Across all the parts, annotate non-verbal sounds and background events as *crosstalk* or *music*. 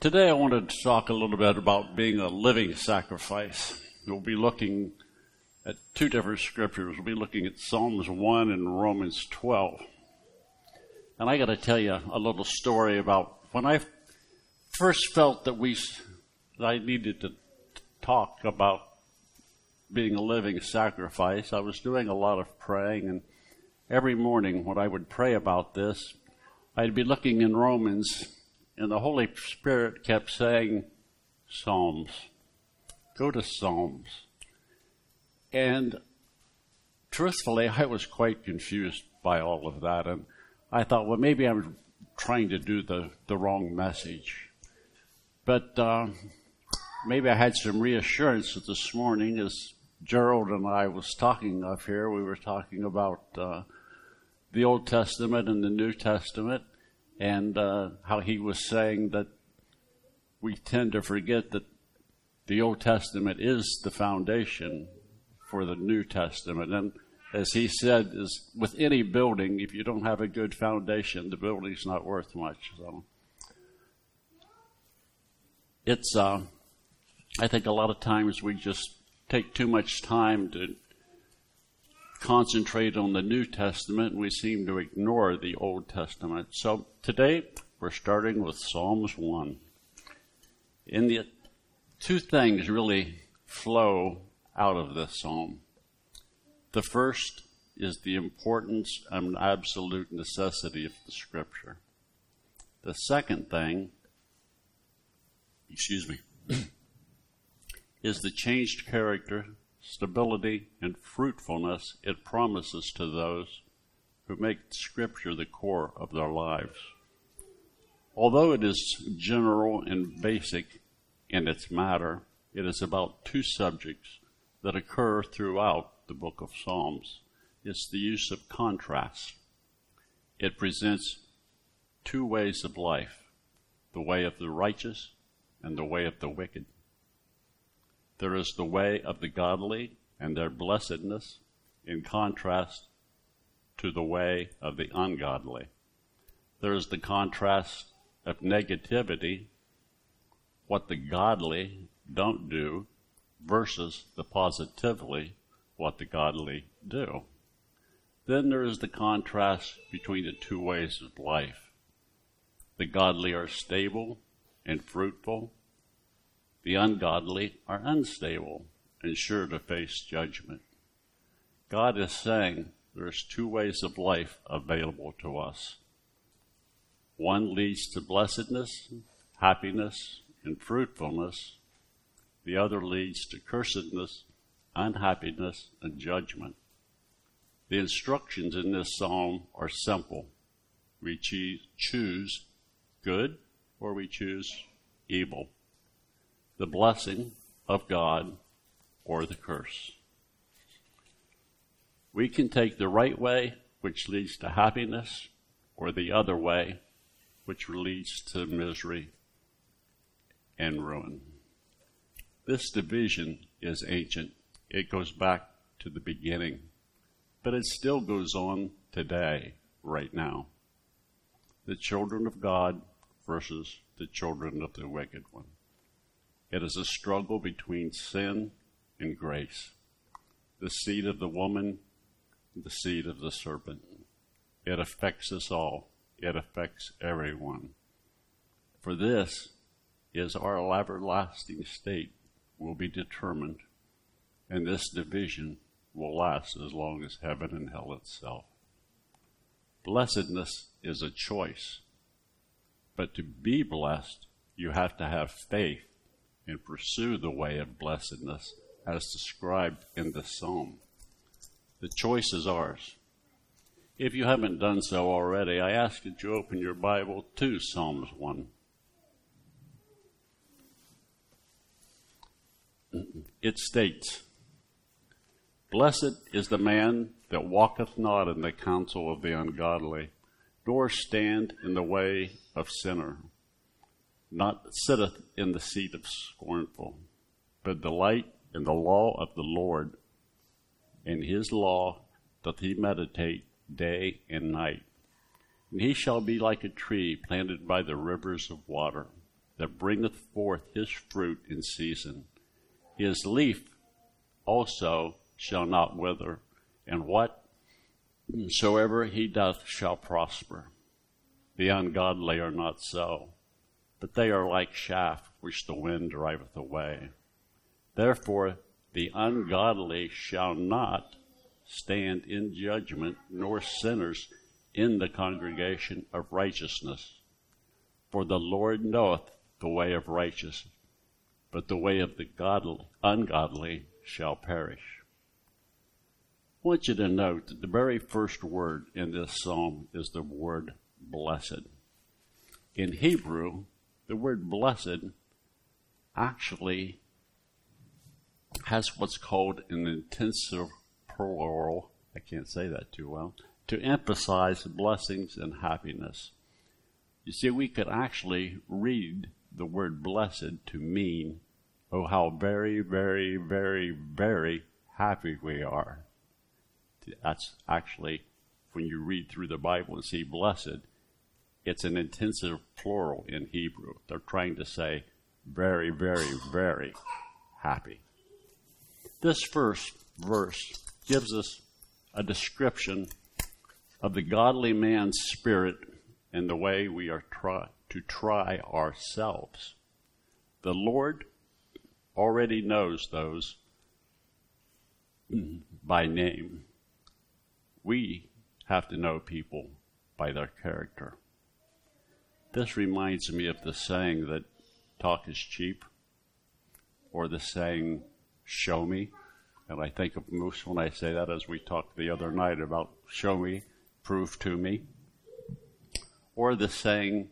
Today I wanted to talk a little bit about being a living sacrifice. We'll be looking at two different scriptures. We'll be looking at Psalms 1 and Romans 12. And I got to tell you a little story about when I first felt that we that I needed to talk about being a living sacrifice. I was doing a lot of praying and every morning when I would pray about this, I'd be looking in Romans and the Holy Spirit kept saying, Psalms. Go to Psalms. And truthfully, I was quite confused by all of that. And I thought, well, maybe I'm trying to do the, the wrong message. But uh, maybe I had some reassurance this morning as Gerald and I was talking up here. We were talking about uh, the Old Testament and the New Testament and uh, how he was saying that we tend to forget that the Old Testament is the foundation for the New Testament. And as he said, is with any building, if you don't have a good foundation, the building's not worth much. So it's, uh, I think, a lot of times we just take too much time to concentrate on the New Testament and we seem to ignore the Old Testament. So today we're starting with Psalms 1. And the two things really flow out of this psalm. The first is the importance and absolute necessity of the scripture. The second thing, excuse me, *clears throat* is the changed character stability, and fruitfulness it promises to those who make Scripture the core of their lives. Although it is general and basic in its matter, it is about two subjects that occur throughout the book of Psalms. It's the use of contrast. It presents two ways of life the way of the righteous and the way of the wicked. There is the way of the godly and their blessedness in contrast to the way of the ungodly. There is the contrast of negativity, what the godly don't do, versus the positively, what the godly do. Then there is the contrast between the two ways of life. The godly are stable and fruitful, the ungodly are unstable and sure to face judgment. God is saying there's two ways of life available to us. One leads to blessedness, happiness, and fruitfulness. The other leads to cursedness, unhappiness, and judgment. The instructions in this psalm are simple. We choose good or we choose evil the blessing of God or the curse. We can take the right way, which leads to happiness, or the other way, which leads to misery and ruin. This division is ancient. It goes back to the beginning, but it still goes on today, right now. The children of God versus the children of the wicked one. It is a struggle between sin and grace. The seed of the woman, the seed of the serpent. It affects us all. It affects everyone. For this is our everlasting state will be determined, and this division will last as long as heaven and hell itself. Blessedness is a choice, but to be blessed, you have to have faith and pursue the way of blessedness as described in the psalm. The choice is ours. If you haven't done so already, I ask that you open your Bible to Psalms 1. It states, Blessed is the man that walketh not in the counsel of the ungodly, nor stand in the way of sinner not sitteth in the seat of scornful, but delight in the law of the Lord. In his law doth he meditate day and night. And he shall be like a tree planted by the rivers of water, that bringeth forth his fruit in season. His leaf also shall not wither, and whatsoever he doth shall prosper. The ungodly are not so, but they are like chaff which the wind driveth away. Therefore, the ungodly shall not stand in judgment, nor sinners in the congregation of righteousness. For the Lord knoweth the way of righteous, but the way of the godly, ungodly shall perish. I want you to note that the very first word in this psalm is the word blessed. In Hebrew, the word blessed actually has what's called an intensive plural. I can't say that too well. To emphasize blessings and happiness. You see, we could actually read the word blessed to mean, oh, how very, very, very, very happy we are. That's actually, when you read through the Bible and see blessed, it's an intensive plural in Hebrew. They're trying to say very, very, very happy. This first verse gives us a description of the godly man's spirit and the way we are try, to try ourselves. The Lord already knows those by name. We have to know people by their character. This reminds me of the saying that talk is cheap, or the saying, show me. And I think of Moose when I say that, as we talked the other night about show me, prove to me. Or the saying,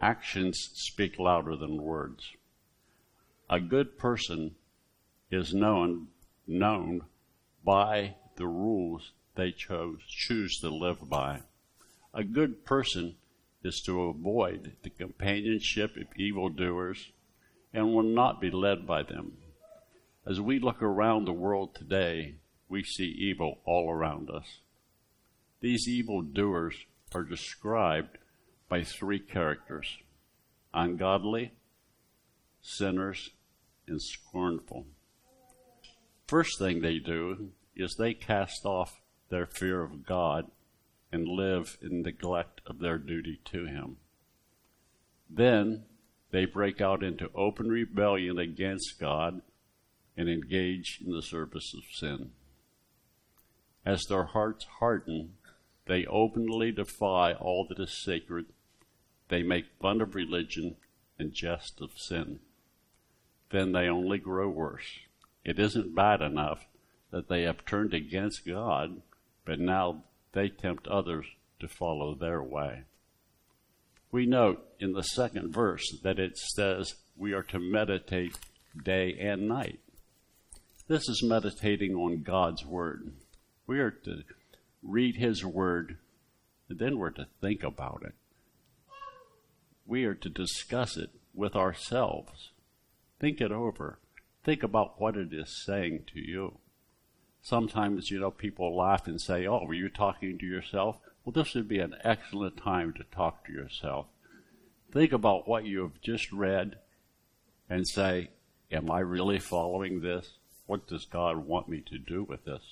actions speak louder than words. A good person is known, known by the rules they chose, choose to live by. A good person is to avoid the companionship of evildoers and will not be led by them. As we look around the world today, we see evil all around us. These evildoers are described by three characters ungodly, sinners, and scornful. First thing they do is they cast off their fear of God and live in neglect of their duty to Him. Then they break out into open rebellion against God and engage in the service of sin. As their hearts harden, they openly defy all that is sacred. They make fun of religion and jest of sin. Then they only grow worse. It isn't bad enough that they have turned against God, but now they tempt others to follow their way. We note in the second verse that it says we are to meditate day and night. This is meditating on God's Word. We are to read His Word, and then we're to think about it. We are to discuss it with ourselves. Think it over. Think about what it is saying to you sometimes, you know, people laugh and say, Oh, were you talking to yourself? Well, this would be an excellent time to talk to yourself. Think about what you have just read and say, Am I really following this? What does God want me to do with this?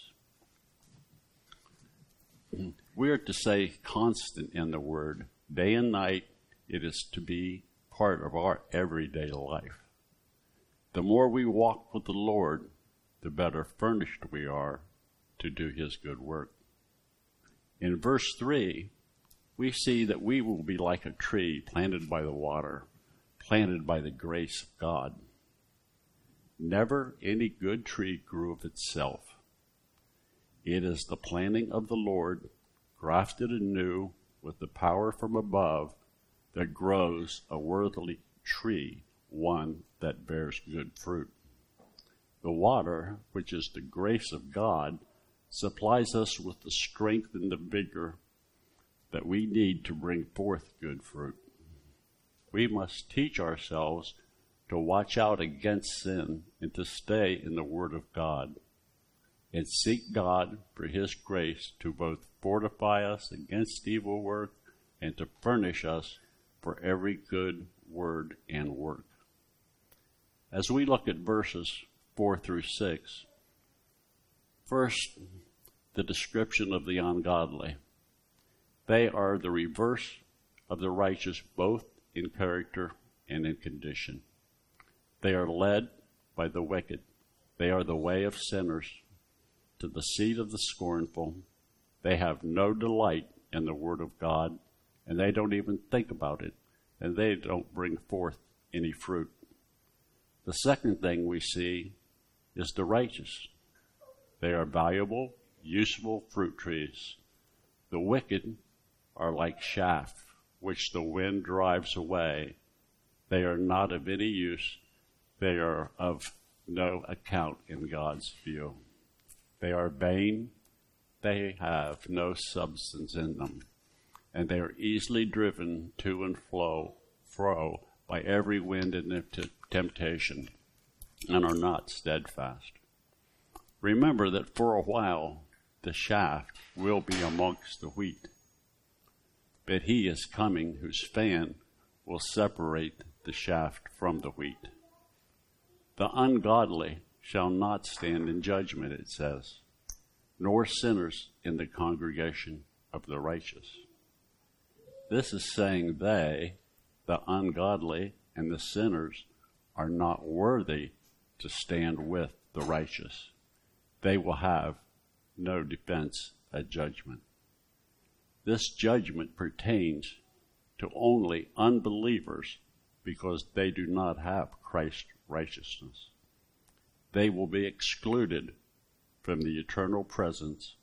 We are to say constant in the Word. Day and night, it is to be part of our everyday life. The more we walk with the Lord, the better furnished we are to do his good work. In verse 3, we see that we will be like a tree planted by the water, planted by the grace of God. Never any good tree grew of itself. It is the planting of the Lord, grafted anew with the power from above, that grows a worthy tree, one that bears good fruit. The water, which is the grace of God, supplies us with the strength and the vigor that we need to bring forth good fruit. We must teach ourselves to watch out against sin and to stay in the Word of God and seek God for His grace to both fortify us against evil work and to furnish us for every good word, and work. As we look at verses 4 through 6, first, the description of the ungodly. They are the reverse of the righteous, both in character and in condition. They are led by the wicked. They are the way of sinners to the seat of the scornful. They have no delight in the Word of God, and they don't even think about it, and they don't bring forth any fruit. The second thing we see is the righteous. They are valuable, useful fruit trees. The wicked are like chaff, which the wind drives away. They are not of any use. They are of no account in God's view. They are vain. They have no substance in them. And they are easily driven to and fro, fro by every wind and temptation and are not steadfast. Remember that for a while the shaft will be amongst the wheat, but he is coming whose fan will separate the shaft from the wheat. The ungodly shall not stand in judgment, it says, nor sinners in the congregation of the righteous. This is saying they, the ungodly and the sinners, are not worthy to stand with the righteous. They will have no defense at judgment. This judgment pertains to only unbelievers because they do not have Christ's righteousness. They will be excluded from the eternal presence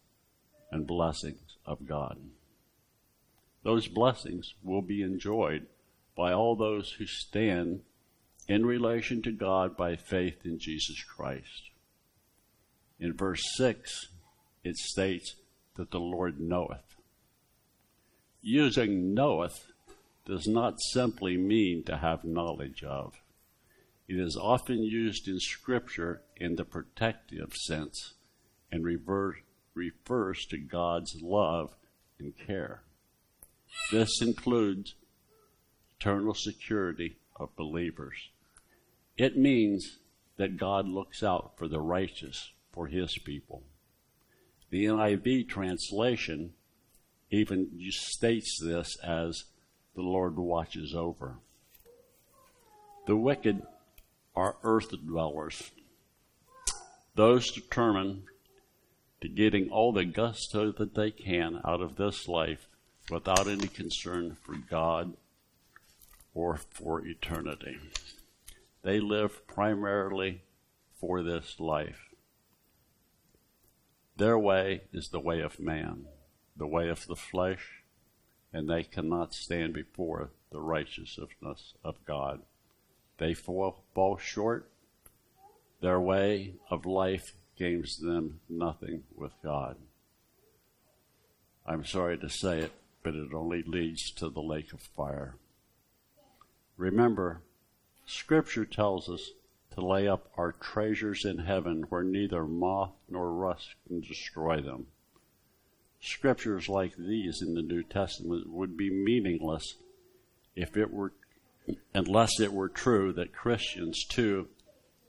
and blessings of God. Those blessings will be enjoyed by all those who stand in relation to God by faith in Jesus Christ. In verse 6, it states that the Lord knoweth. Using knoweth does not simply mean to have knowledge of. It is often used in Scripture in the protective sense and refers to God's love and care. This includes eternal security of believers. It means that God looks out for the righteous, for his people. The NIV translation even states this as the Lord watches over. The wicked are earth dwellers, those determined to getting all the gusto that they can out of this life without any concern for God or for eternity. They live primarily for this life. Their way is the way of man, the way of the flesh, and they cannot stand before the righteousness of God. They fall, fall short. Their way of life gains them nothing with God. I'm sorry to say it, but it only leads to the lake of fire. Remember, Scripture tells us to lay up our treasures in heaven where neither moth nor rust can destroy them. Scriptures like these in the New Testament would be meaningless if it were unless it were true that Christians too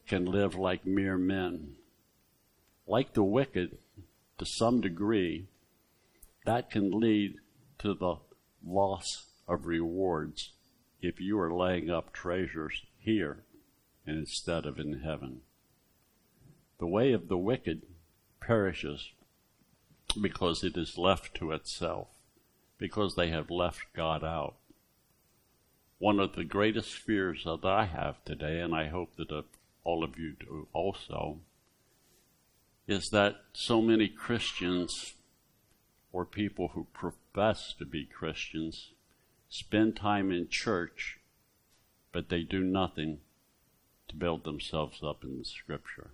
can live like mere men. Like the wicked, to some degree, that can lead to the loss of rewards if you are laying up treasures here instead of in heaven. The way of the wicked perishes because it is left to itself, because they have left God out. One of the greatest fears that I have today, and I hope that uh, all of you do also, is that so many Christians or people who profess to be Christians spend time in church, but they do nothing to build themselves up in the Scripture.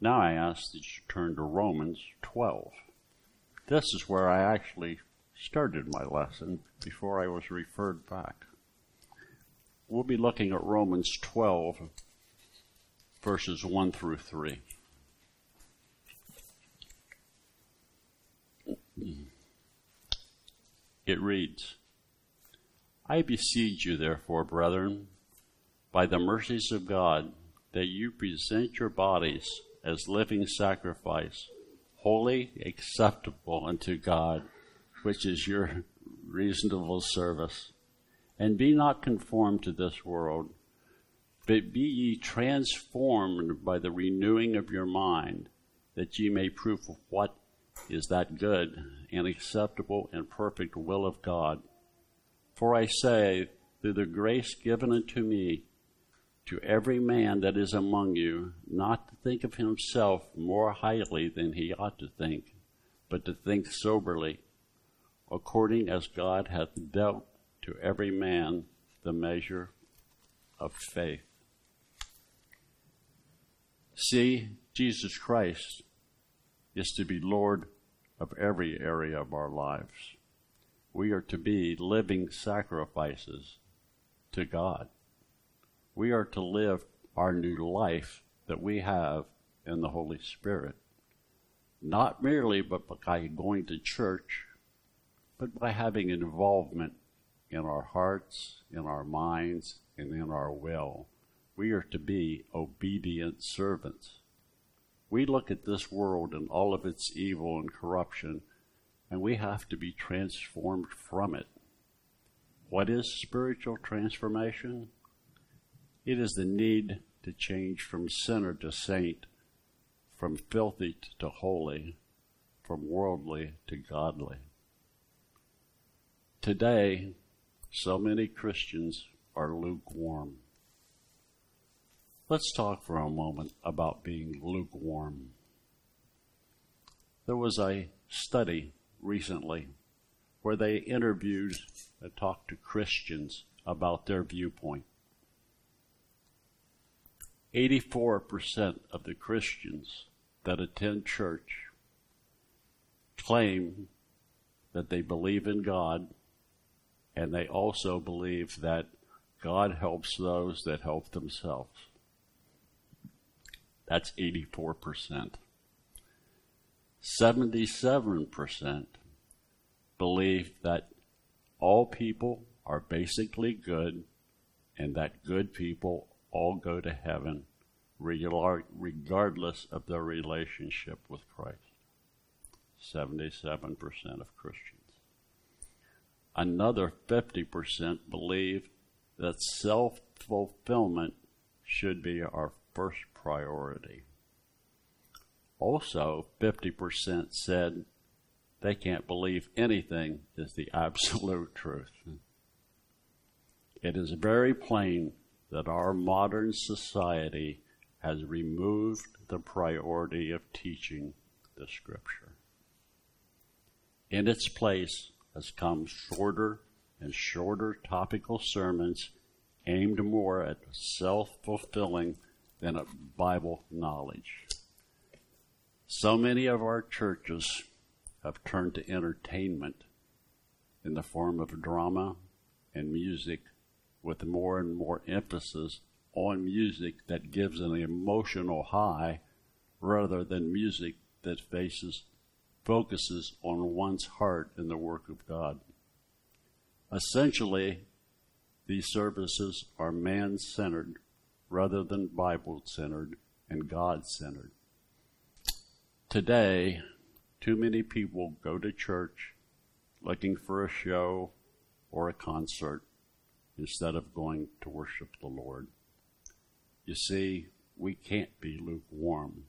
Now I ask that you turn to Romans 12. This is where I actually started my lesson before I was referred back. We'll be looking at Romans 12, verses 1 through 3. It reads, I beseech you, therefore, brethren, by the mercies of God, that you present your bodies as living sacrifice, holy, acceptable unto God, which is your reasonable service. And be not conformed to this world, but be ye transformed by the renewing of your mind, that ye may prove what is that good and acceptable and perfect will of God. For I say, through the grace given unto me, to every man that is among you, not to think of himself more highly than he ought to think, but to think soberly, according as God hath dealt to every man the measure of faith. See, Jesus Christ is to be Lord of every area of our lives. We are to be living sacrifices to God. We are to live our new life that we have in the Holy Spirit. Not merely but by going to church, but by having involvement in our hearts, in our minds, and in our will. We are to be obedient servants. We look at this world and all of its evil and corruption, and we have to be transformed from it. What is spiritual transformation? It is the need to change from sinner to saint, from filthy to holy, from worldly to godly. Today, so many Christians are lukewarm. Let's talk for a moment about being lukewarm. There was a study recently where they interviewed and talked to Christians about their viewpoint. 84% of the Christians that attend church claim that they believe in God and they also believe that God helps those that help themselves. That's 84%. 77% believe that all people are basically good and that good people all go to heaven regardless of their relationship with Christ. 77% of Christians. Another 50% believe that self fulfillment should be our first priority. Also, 50% said they can't believe anything is the *laughs* absolute truth. It is very plain that our modern society has removed the priority of teaching the Scripture. In its place has come shorter and shorter topical sermons aimed more at self fulfilling than a Bible knowledge. So many of our churches have turned to entertainment in the form of drama and music with more and more emphasis on music that gives an emotional high rather than music that faces, focuses on one's heart in the work of God. Essentially, these services are man centered rather than Bible centered and God centered. Today, too many people go to church looking for a show or a concert instead of going to worship the Lord. You see, we can't be lukewarm.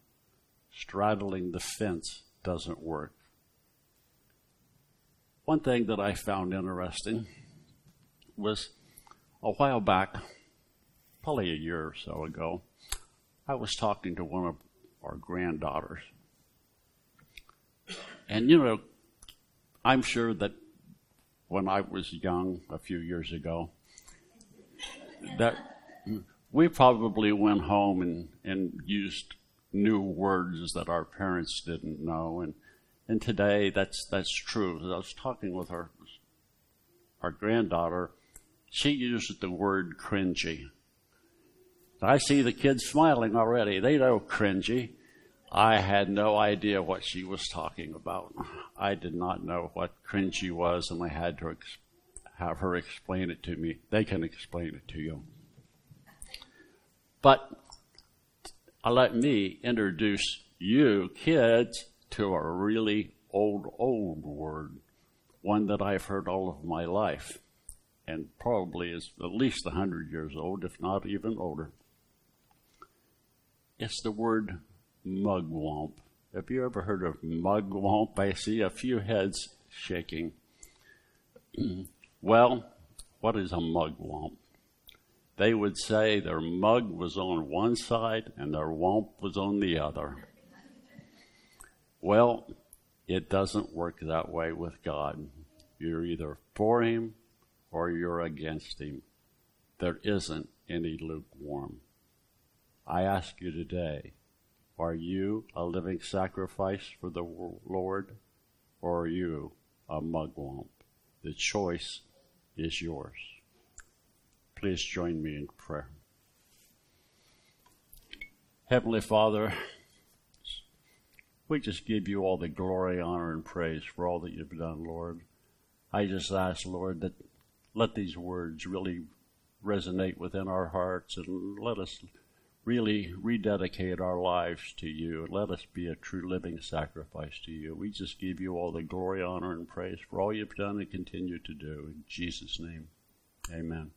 Straddling the fence doesn't work. One thing that I found interesting was a while back, probably a year or so ago, I was talking to one of our granddaughters. And you know, I'm sure that when I was young a few years ago, that we probably went home and, and used new words that our parents didn't know. And, and today that's, that's true. I was talking with our, our granddaughter. She used the word cringy. I see the kids smiling already. They know cringy. I had no idea what she was talking about. I did not know what cringy was, and I had to ex- have her explain it to me. They can explain it to you. But uh, let me introduce you kids to a really old, old word, one that I've heard all of my life, and probably is at least a hundred years old, if not even older. It's the word mugwump. Have you ever heard of mugwump? I see a few heads shaking. *clears throat* well, what is a mugwump? They would say their mug was on one side and their wump was on the other. Well, it doesn't work that way with God. You're either for Him or you're against Him. There isn't any lukewarm. I ask you today, are you a living sacrifice for the Lord or are you a mugwump? The choice is yours. Please join me in prayer. Heavenly Father, we just give you all the glory, honor, and praise for all that you've done, Lord. I just ask, Lord, that let these words really resonate within our hearts and let us really rededicate our lives to you let us be a true living sacrifice to you. We just give you all the glory, honor, and praise for all you've done and continue to do. In Jesus' name, amen.